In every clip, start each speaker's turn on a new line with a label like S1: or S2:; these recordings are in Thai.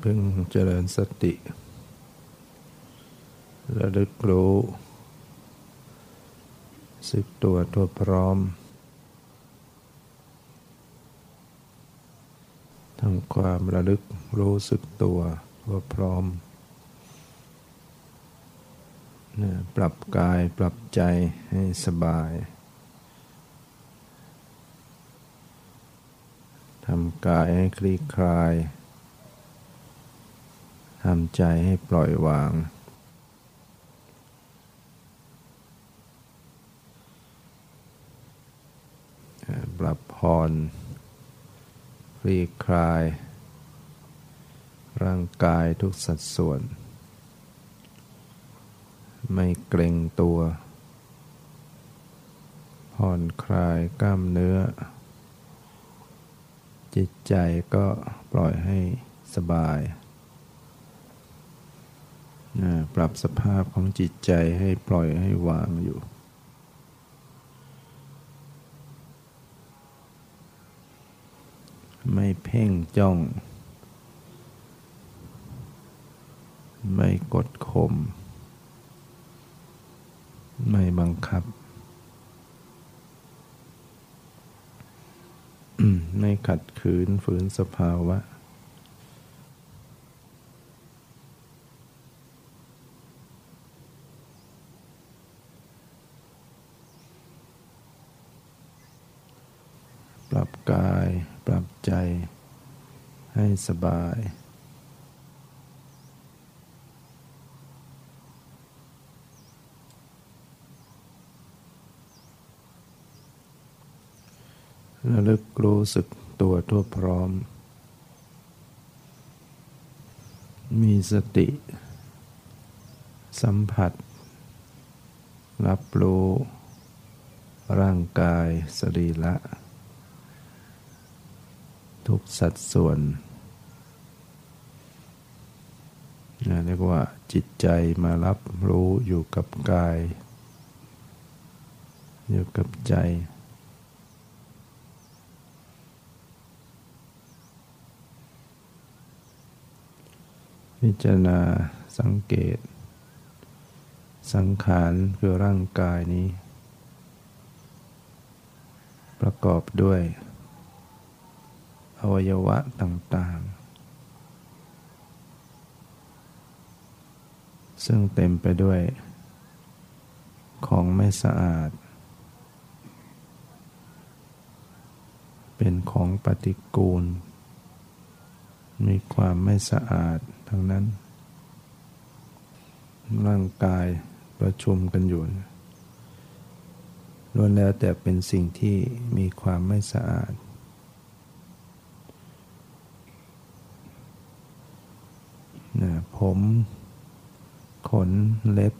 S1: เพิ่งเจริญสติ ระลึกรู้สึกตัวตัวพร้อมทำความระลึกรู้สึกตัวตัวพร้อม ปรับกายปรับใจให้สบายทำกายให้คลี่คลาย ทำใจให้ปล่อยวาง ปรับผ่อนคลี่คลาย ร่างกายทุกสัดส่วน ไม่เกรงตัว ผ่อนคลายกล้ามเนื้อ จิตใจก็ปล่อยให้สบาย ปรับสภาพของจิตใจให้ปล่อยให้วางอยู่ ไม่เพ่งจ้อง ไม่กดข่มไม่บังคับ ไม่ขัดขืนฝืนสภาวะ ปรับกาย ปรับใจ ให้สบาย ระลึกรู้สึกตัวทั่วพร้อม มีสติ สัมผัส รับรู้ ร่างกายสรีระ ทุกสัดส่วนเรียกว่าจิตใจมารับรู้อยู่กับกาย อยู่กับใจ พิจารณาสังเกต สังขารคือร่างกายนี้ ประกอบด้วย อวัยวะต่างๆ ซึ่งเต็มไปด้วย ของไม่สะอาด เป็นของปฏิกูล มีความไม่สะอาดทั้งนั้น ร่างกายประชุมกันอยู่ล้วนแล้วแต่เป็นสิ่งที่มีความไม่สะอาด ผม ขน เล็บ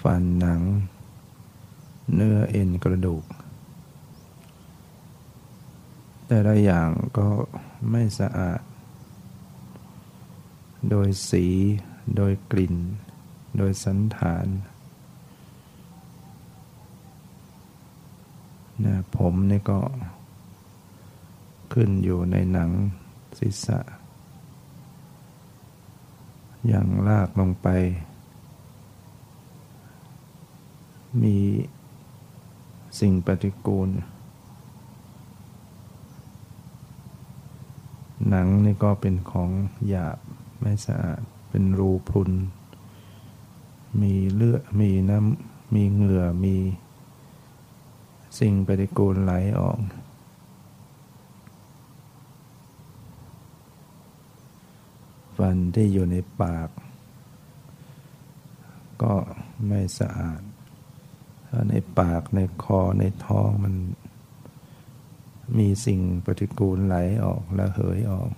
S1: ฟันหนัง เนื้อเอ็นกระดูก แต่ละอย่างก็ไม่สะอาด โดยสี โดยกลิ่น โดยสันฐานนะผมนี่ก็ขึ้นอยู่ในหนังศีรษะ อย่างลากลงไป มีสิ่งปฏิกูล หนังนี่ก็เป็นของหยาบไม่สะอาด เป็นรูพรุน มีเลือด มีน้ำ มีเหงื่อ มีสิ่งปฏิกูลไหลออก ฟันที่อยู่ในปาก ก็ไม่สะอาด ถ้าในปากในคอในท้องมัน มีสิ่งปฏิกูลไหลออกและเหยออก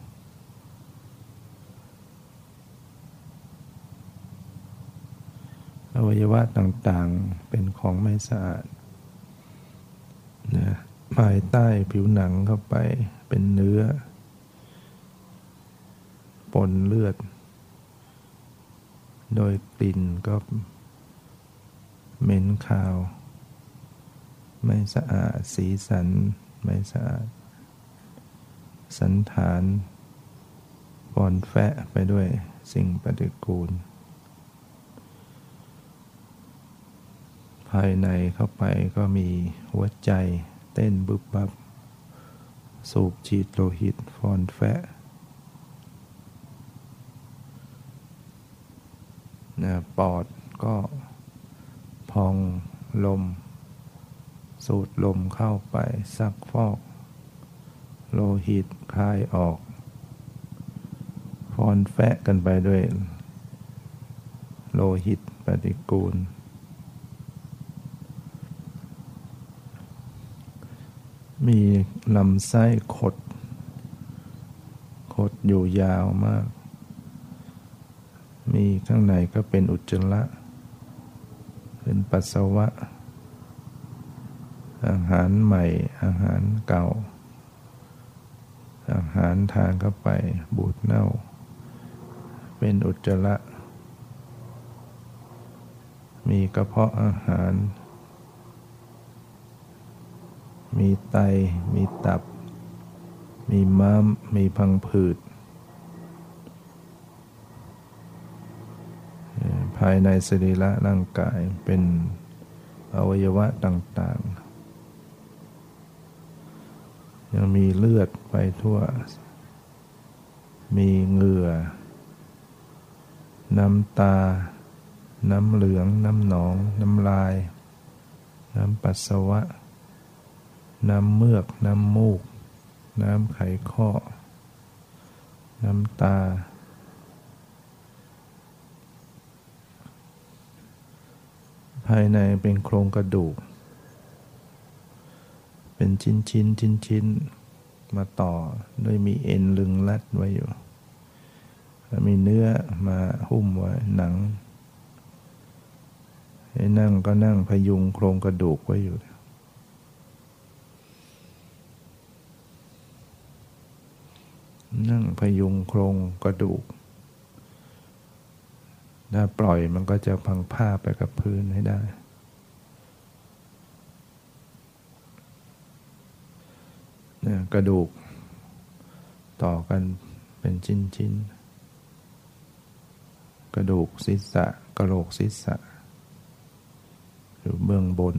S1: อวัยวะต่างๆเป็นของไม่สะอาดนะภายใต้ผิวหนังเข้าไปเป็นเนื้อ ปนเลือด โดยกลิ่นก็เหม็นคาว ไม่สะอาดสีสันไม่สะอาด สันฐานฟอนแฟะไปด้วยสิ่งปฏิกูล ภายในเข้าไปก็มีหัวใจเต้นบึบบับ สูบฉีดโลหิตฟอนแฟะ นะปอดก็พองลม สูดลมเข้าไปซักฟอก โลหิตคายออกฟอนแฟะกันไปด้วย โลหิตปฏิกูล มีลำไส้ขด ขดอยู่ยาวมาก มีข้างในก็เป็นอุจจาระเป็นปัสสาวะ อาหารใหม่ อาหารเก่า อาหารทานเข้าไปบูดเน่า เป็นอุจจาระ มีกระเพาะอาหาร มีไต มีตับ มีม้าม มีพังผืด ภายในสรีระร่างกายเป็นอวัยวะต่างๆ ยังมีเลือดไปทั่ว มีเหงื่อ น้ำตา น้ำเหลือง น้ำหนอง น้ำลาย น้ำปัสสาวะ น้ำเมือก น้ำมูก น้ำไขข้อ น้ำตา ภายในเป็นโครงกระดูก เป็นชิ้นชิ้นชิ้นชิ้นมาต่อด้วยมีเอ็นลึงรัดไว้อยู่แล้วมีเนื้อมาหุ้มไว้หนังให้นั่งก็นั่งพยุงโครงกระดูกไว้อยู่ นั่งพยุงโครงกระดูก ถ้าปล่อยมันก็จะพังผ้าไปกับพื้นให้ได้เนี่ยกระดูกต่อกันเป็นชิ้นชิ้นๆกระดูกศีรษะกระโหลกศีรษะอยู่เบื้องบน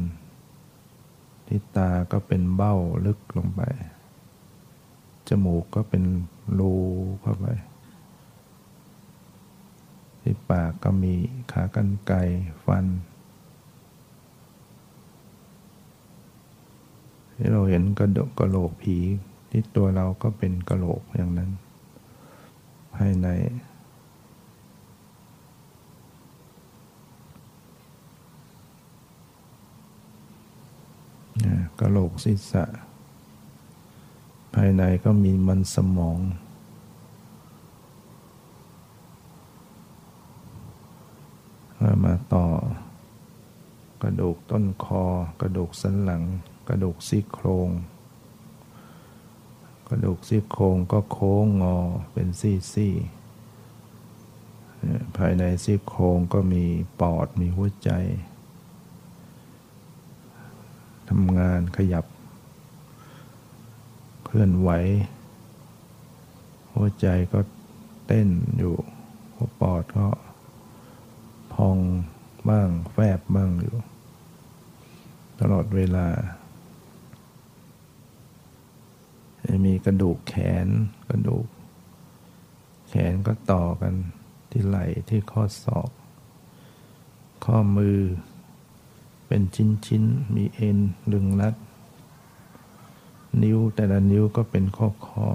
S1: ที่ตาก็เป็นเบ้าลึกลงไป จมูกก็เป็นรูเข้าไป ที่ปากก็มีขากรรไกรฟัน ที่เราเห็นกระดกกระโหลกผีที่ตัวเราก็เป็นกระโหลกอย่างนั้น ภายใน กระโหลกศีรษะ ภายในก็มีมันสมอง มาต่อกระดูกต้นคอ กระดูกสันหลัง กระดูกซี่โครง กระดูกซี่โครงก็โค้งงอเป็นซี่ซี่ภายในซี่โครงก็มีปอดมีหัวใจทำงานขยับ เคลื่อนไหว หัวใจก็เต้นอยู่หัวปอดก็ พองบ้างแฟบบ้างอยู่ ตลอดเวลา มีกระดูกแขนกระดูก แขนก็ต่อกันที่ไหล่ที่ข้อศอก ข้อมือ เป็นชิ้นชิ้นมีเอ็นลึงรัด นิ้วแต่ละนิ้วก็เป็นข้อคอ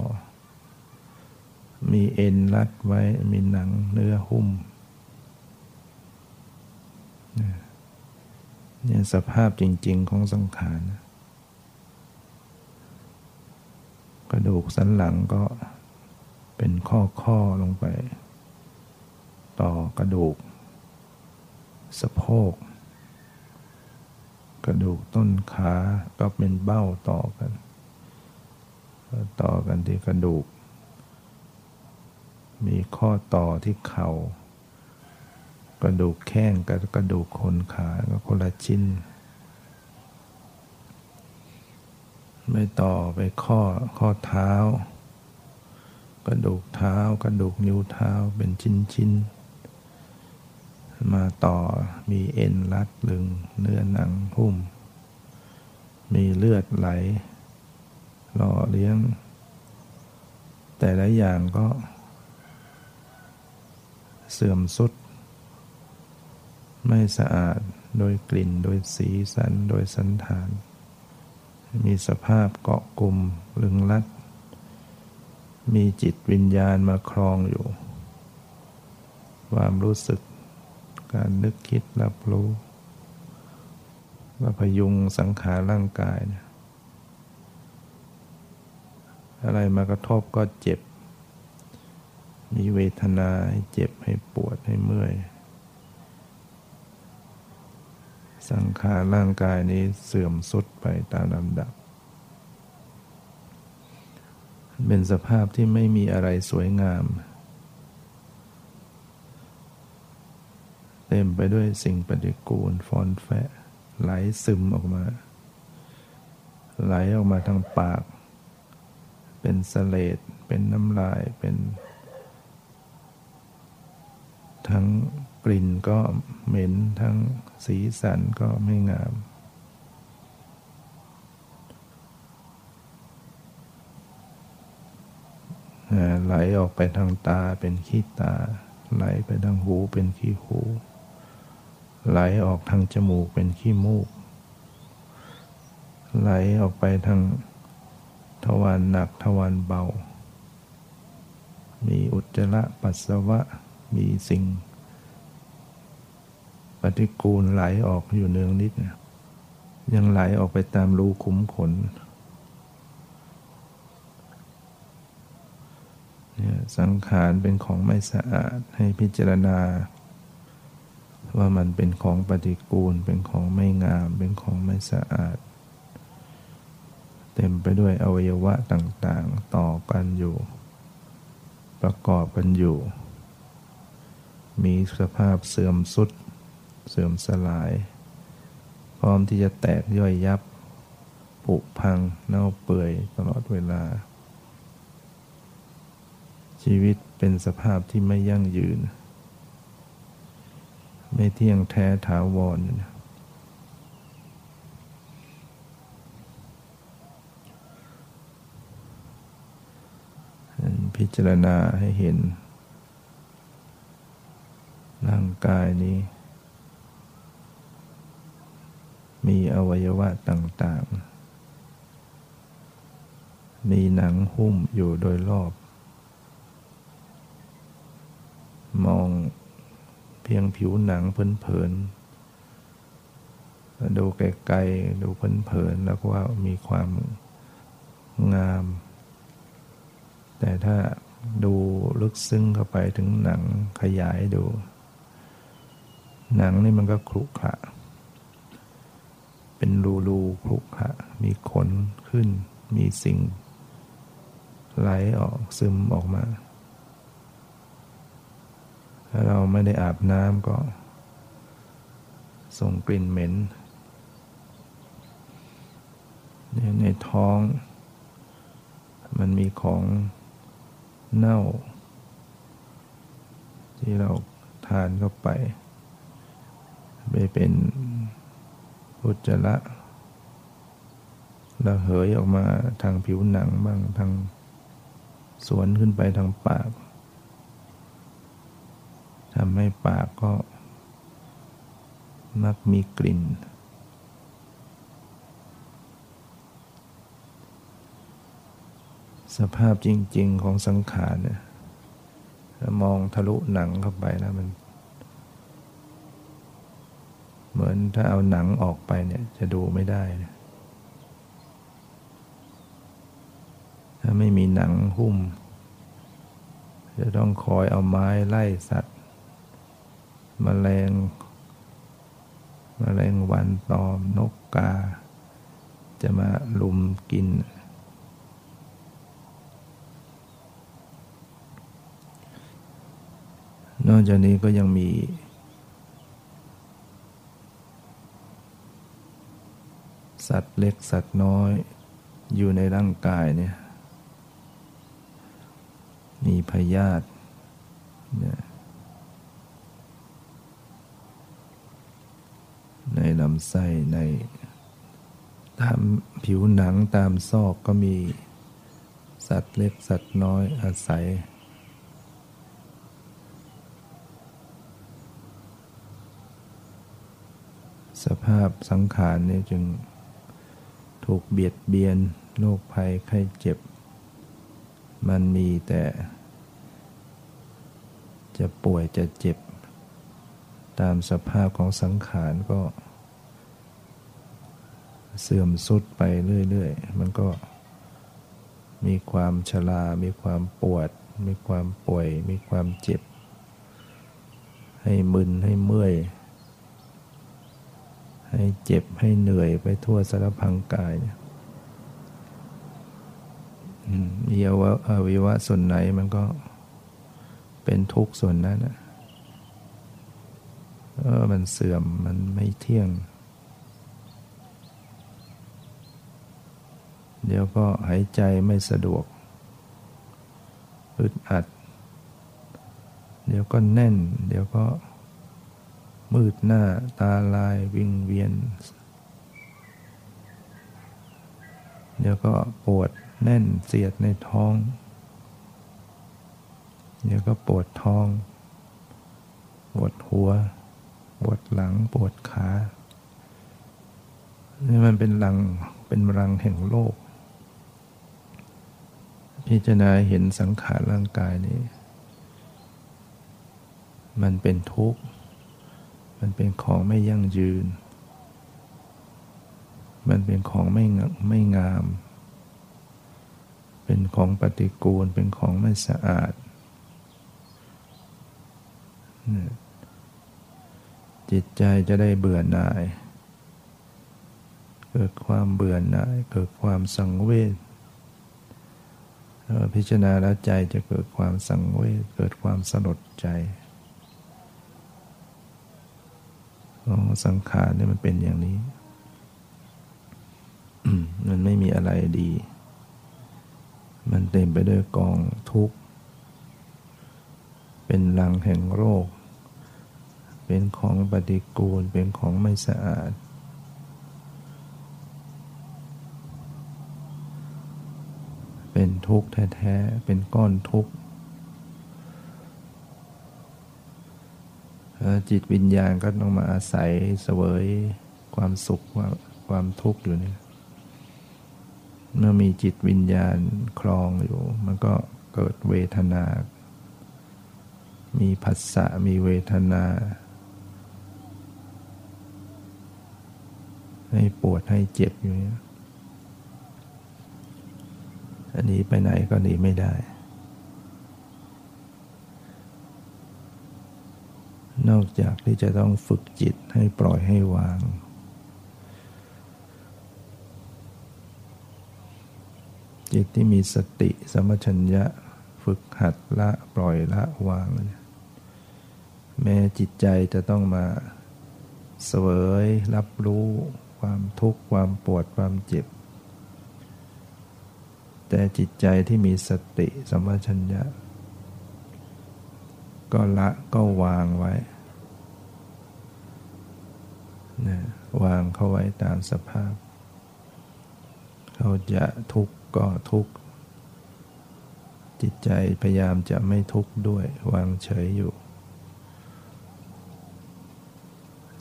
S1: มีเอ็นรัดไว้มีหนังเนื้อหุ้ม เนี่ยสภาพจริง ๆ ของสังขาร กระดูกสันหลังก็เป็นข้อข้อลงไป ต่อกระดูก สะโพก กระดูกต้นขาก็เป็นเบ้าต่อกัน ต่อกันที่กระดูก มีข้อต่อที่เข่า กระดูกแข้งกับกระดูกคนขาก็คนละชิ้น ไม่ต่อไปข้อข้อเท้า กระดูกเท้ากระดูกนิ้วเท้าเป็นชิ้นๆมาต่อมีเอ็นรัดลึง เนื้อหนังหุ้ม มีเลือดไหล หล่อเลี้ยง แต่ละอย่างก็ เสื่อมสุด ไม่สะอาดโดยกลิ่น โดยสีสัน โดยสันฐาน มีสภาพเกาะกลุ่มลึงลัด มีจิตวิญญาณมาครองอยู่ ความรู้สึก การนึกคิดรับรู้ว่าพยุงสังขารร่างกายเนี่ยอะไรมากระทบก็เจ็บ มีเวทนาให้เจ็บให้ปวดให้เมื่อย สังขารร่างกายนี้เสื่อมสุดไปตามลำดับ เป็นสภาพที่ไม่มีอะไรสวยงาม เต็มไปด้วยสิ่งปฏิกูลฟอนแฟะ ไหลซึมออกมา ไหลออกมาทางปาก เป็นสเลดเป็นน้ำลายเป็น ทั้ง กลิ่นก็เหม็นทั้งสีสันก็ไม่งาม ไหลออกไปทางตาเป็นขี้ตา ไหลไปทางหูเป็นขี้หู ไหลออกทางจมูกเป็นขี้มูก ไหลออกไปทางทวารหนักทวารเบา มีอุจจาระปัสสาวะ มีสิ่ง ปฏิกูลไหลออกอยู่เนืองนิดนยังไหลออกไปตามรูขุมขนเนี่ยสังขารเป็นของไม่สะอาดให้พิจารณา ว่ามันเป็นของปฏิกูล เป็นของไม่งาม เป็นของไม่สะอาด เต็มไปด้วยอวัยวะต่างๆ ต่อกันอยู่ ประกอบกันอยู่ มีสภาพเสื่อมสุด เสื่อมสลาย พร้อมที่จะแตกย่อยยับผุพังเน่าเปื่อยตลอดเวลา ชีวิตเป็นสภาพที่ไม่ยั่งยืน ไม่เที่ยงแท้ถาวรนะพิจารณาให้เห็น ร่างกายนี้ มีอวัยวะต่างๆ มีหนังหุ้มอยู่โดยรอบ มองเพียงผิวหนังเพลินๆ ดูไกลๆ ดูเพลินๆ แล้วก็ว่ามีความงาม แต่ถ้าดูลึกซึ้งเข้าไปถึงหนังขยายดู หนังนี่มันก็ครุขระ เป็นรูรูครุขระมีขนขึ้น มีสิ่ง ไหลออกซึมออกมา ถ้าเราไม่ได้อาบน้ำก็ ส่งกลิ่นเหม็น ในท้อง มันมีของเน่า ที่เราทานเข้าไป ไปเป็น อุจจาระระเหยออกมาทางผิวหนังบ้างทางสวนขึ้นไปทางปากทำให้ปากก็ มักมีกลิ่น สภาพจริง ๆของสังขารเนี่ยมองทะลุหนังเข้าไปแล้วมัน เหมือนถ้าเอาหนังออกไปเนี่ยจะดูไม่ได้ถ้าไม่มีหนังหุ้ม จะต้องคอยเอาไม้ไล่สัตว์มแมลงมแมลงวันตอมนกกา จะมาลุมกิน นอกจากนี้ก็ยังมี สัตว์เล็กสัตว์น้อย อยู่ในร่างกายเนี่ยมีพยาธิในลำไส้ใน ตามผิวหนังตามซอกก็มีสัตว์เล็กสัตว์น้อยอาศัย สภาพสังขารนี่จึง ถูกเบียดเบียนโรคภัยไข้เจ็บ มันมีแต่ จะป่วยจะเจ็บ ตามสภาพของสังขารก็ เสื่อมสุดไปเรื่อยๆ มันก็มีความชรา มีความปวด มีความป่วย มีความเจ็บ ให้มึนให้เมื่อย ให้เจ็บให้เหนื่อยไปทั่วสารพังกายเนี่ยมีอวัยวะส่วนไหนมันก็เป็นทุกข์ส่วนนั้นเออมันเสื่อมมันไม่เที่ยง เดี๋ยวก็หายใจไม่สะดวก อึดอัด เดี๋ยวก็แน่น เดี๋ยวก็ มืดหน้าตาลายวิงเวียน เดี๋ยวก็ปวดแน่นเสียดในท้อง เดี๋ยวก็ปวดท้อง ปวดหัว ปวดหลัง ปวดขา นี่มันเป็นรัง เป็นรังแห่งโลก พิจารณาเห็นสังขารร่างกายนี้ มันเป็นทุกข์ มันเป็นของไม่ยั่งยืน มันเป็นของไม่ไม่งาม เป็นของปฏิกูล เป็นของไม่สะอาด จิตใจจะได้เบื่อหน่าย เกิดความเบื่อหน่าย เกิดความสังเวชพิจารณาแล้วใจจะเกิดความสังเวช เกิดความสลดใจของ สังขารนี่มันเป็นอย่างนี้ มันไม่มีอะไรดี มันเต็มไปด้วยกองทุกข์ เป็นลังแห่งโรค เป็นของปฏิกูล เป็นของไม่สะอาด เป็นทุกข์แท้ๆ เป็นก้อนทุกข์ จิตวิญญาณก็ต้องมาอาศัยเสวยความสุขว่าความทุกข์อยู่นี่เมื่อมีจิตวิญญาณคลองอยู่ มันก็เกิดเวทนา มีผัสสะมีเวทนา ให้ปวดให้เจ็บอยู่เนี่ยอันนี้ไปไหนก็หนีไม่ได้ นอกจากที่จะต้องฝึกจิตให้ปล่อยให้วาง จิตที่มีสติสมัชัญญะ ฝึกหัดละปล่อยละวาง แม้จิตใจจะต้องมาเสวยรับรู้ความทุกข์ความปวดความเจ็บ แต่จิตใจที่มีสติสมัชัญญะ ก็ละก็วางไว้นะวางเข้าไว้ตามสภาพ เขาจะทุกข์ก็ทุกข์ จิตใจพยายามจะไม่ทุกข์ด้วย วางเฉยอยู่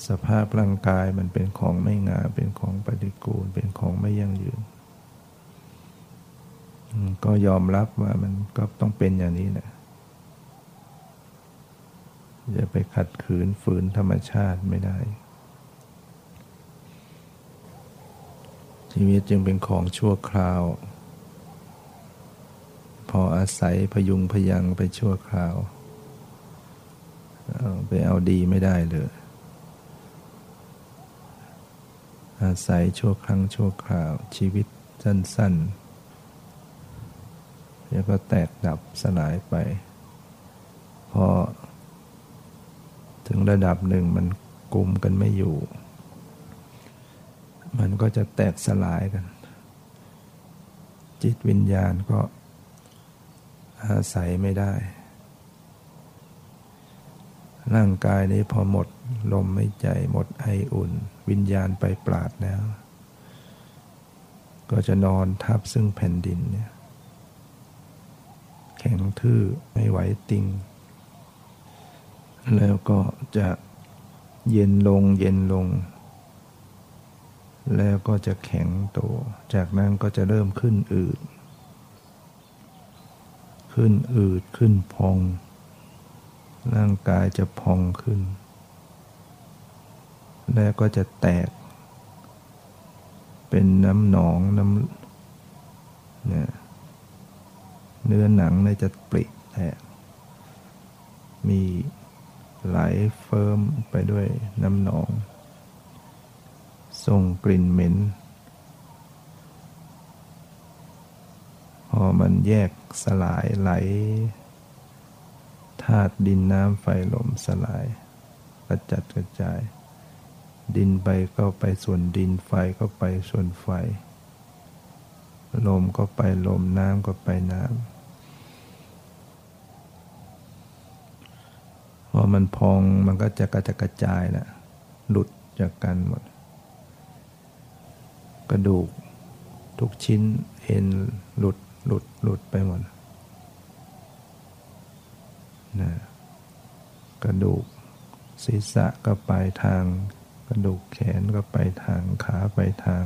S1: สภาพร่างกายมันเป็นของไม่งามเป็นของปฏิกูล เป็นของไม่ยั่งยืน ก็ยอมรับว่ามันก็ต้องเป็นอย่างนี้แหละ จะไปขัดขืนฝืนธรรมชาติไม่ได้ ชีวิตจึงเป็นของชั่วคราว พออาศัยพยุงพยัง ไปชั่วคราว ไปเอาดีไม่ได้เลย อาศัยชั่วครั้งชั่วคราว ชีวิตสั้นๆเดี๋ยวก็แตกดับสลายไป พอ ถึงระดับหนึ่งมันกลุ่มกันไม่อยู่ มันก็จะแตกสลายกัน จิตวิญญาณก็อาศัยไม่ได้ ร่างกายนี้พอหมดลมไม่ใจหมดไออุ่น วิญญาณไปปราดแล้ว ก็จะนอนทับซึ่งแผ่นดินเนี่ยแข็งทื่อไม่ไหวติง แล้วก็จะเย็นลงเย็นลง แล้วก็จะแข็งตัว จากนั้นก็จะเริ่มขึ้นอืด ขึ้นอืดขึ้นพอง ร่างกายจะพองขึ้น แล้วก็จะแตก เป็นน้ำหนองน้ำเนี่ยเนื้อหนังเนี่ยจะปริแตกมี ไหลเฟิร์มไปด้วยน้ำหนอง ส่งกลิ่นเหม็น พอมันแยกสลายไหลธาตุดินน้ำไฟลมสลายกระจัดกระจาย ดินไปก็ไปส่วนดินไฟก็ไปส่วนไฟ ลมก็ไปลมน้ำก็ไปน้ำ อมันพองมันก็จะกระจัดกระจายแหละหลุดจากกันหมด กระดูกทุกชิ้นเอ็นหลุดหลุดหลุดไปหมดนะกระดูกศีรษะก็ไปทาง กระดูกแขนก็ไปทางขาไปทาง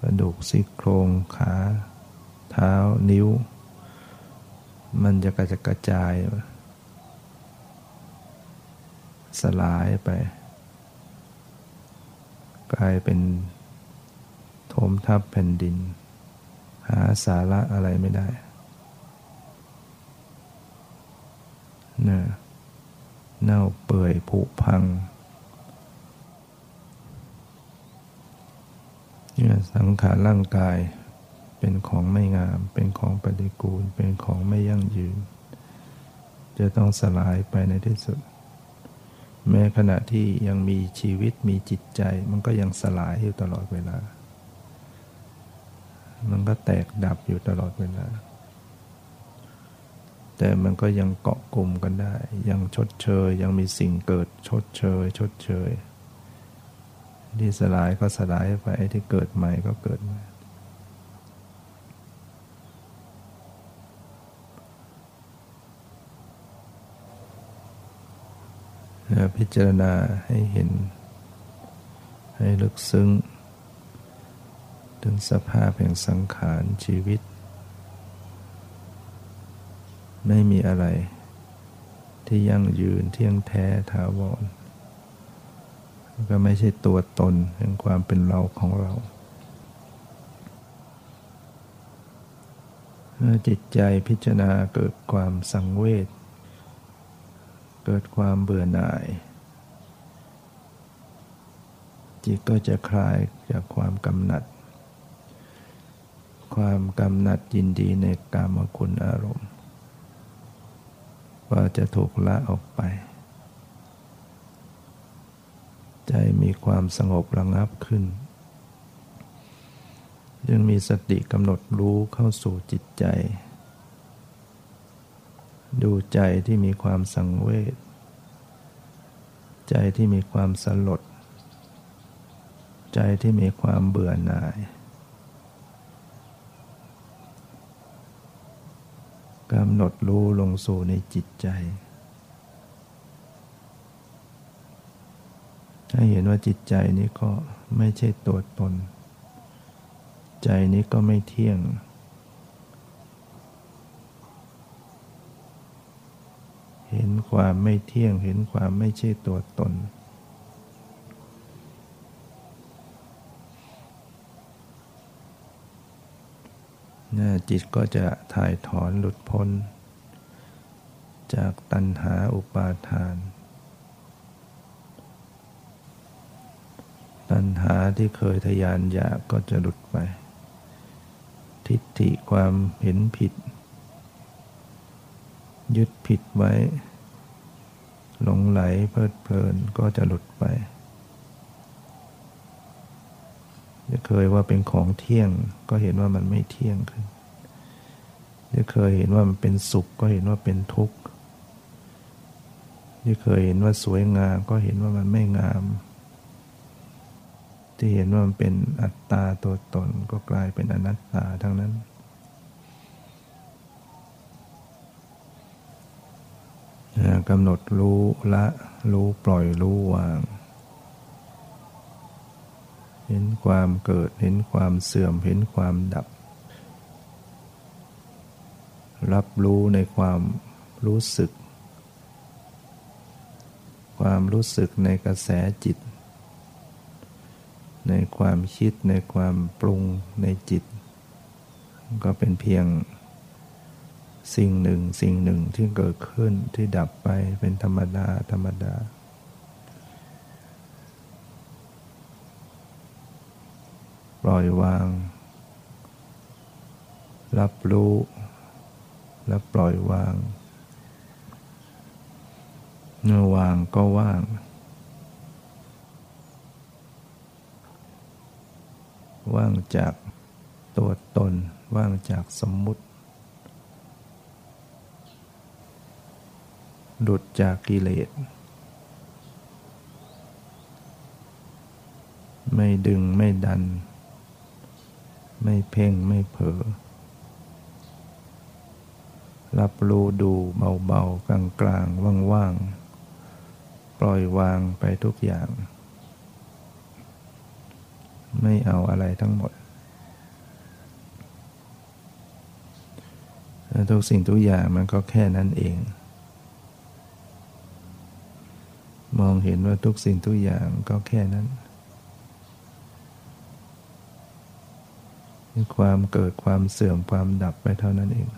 S1: กระดูกซี่โครงขา เท้านิ้ว มันจะกระจกระจาย สลายไป กลายเป็นโถมทับแผ่นดิน หาสาระอะไรไม่ได้นะเน่าเปื่อยผุพังเนี่ยสังขารร่างกายเป็นของไม่งาม เป็นของปฏิกูล เป็นของไม่ยั่งยืน จะต้องสลายไปในที่สุด แม้ขณะที่ยังมีชีวิตมีจิตใจ มันก็ยังสลายอยู่ตลอดเวลา มันก็แตกดับอยู่ตลอดเวลา แต่มันก็ยังเกาะกลุ่มกันได้ ยังชดเชย ยังมีสิ่งเกิดชดเชย ชดเชย ที่สลายก็สลายไปที่เกิดใหม่ก็เกิดใหม่ พิจารณาให้เห็น ให้ลึกซึ้ง ถึงสภาพแห่งสังขารชีวิต ไม่มีอะไรที่ยั่งยืนเที่ยงแท้ถาวร ก็ไม่ใช่ตัวตนแห่งความเป็นเราของเราเมื่อจิตใจพิจารณาเกิดความสังเวช เกิดความเบื่อหน่าย จิตก็จะคลายจากความกำหนัด ความกำหนัดยินดีในกามคุณอารมณ์ ว่าจะถูกละออกไป ใจมีความสงบระงับขึ้นยังมีสติกำหนดรู้เข้าสู่จิตใจ ดูใจที่มีความสังเวช ใจที่มีความสลด ใจที่มีความเบื่อหน่าย กำหนดรู้ลงสู่ในจิตใจ ถ้าเห็นว่าจิตใจนี้ก็ไม่ใช่ตัวตน ใจนี้ก็ไม่เที่ยง เห็น ความไม่เที่ยงเห็นความไม่ใช่ตัวตน จิตก็จะถ่ายถอนหลุดพ้น จากตัณหาอุปาทาน ตัณหาที่เคยทยานอยากก็จะหลุดไป ทิฏฐิความเห็นผิดยึดผิดไว้ หลงไหลเพลิดเพลินก็จะหลุดไป จะเคยว่าเป็นของเที่ยงก็เห็นว่ามันไม่เที่ยงขึ้นที่เคยเห็นว่ามันเป็นสุขก็เห็นว่าเป็นทุกข์ที่เคยเห็นว่าสวยงามก็เห็นว่ามันไม่งาม ที่เห็นว่ามันเป็นอัตตาตัวตนก็กลายเป็นอนัตตาทั้งนั้น กำหนดรู้ละรู้ปล่อยรู้วาง เห็นความเกิดเห็นความเสื่อมเห็นความดับ รับรู้ในความรู้สึก ความรู้สึกในกระแสจิต ในความคิดในความปรุงในจิต ก็เป็นเพียง สิ่งหนึ่งสิ่งหนึ่งที่เกิดขึ้นที่ดับไปเป็นธรรมดา ธรรมดา ปล่อยวาง รับรู้ และปล่อยวาง เมื่อวางก็ว่าง ว่างจากตัวตน ว่างจากสมมุติ หลุดจากกิเลส ไม่ดึงไม่ดัน ไม่เพ่งไม่เผลอรับรู้ดูเบาๆ กลางๆ ว่างๆ ปล่อยวางไปทุกอย่าง ไม่เอาอะไรทั้งหมด ทุกสิ่งทุกอย่างมันก็แค่นั้นเองม องเห็นว่าทุกสิ่งทุกอย่างก็แค่นั้นความเกิดความเสื่อมความดับไปเท่านั้นเอง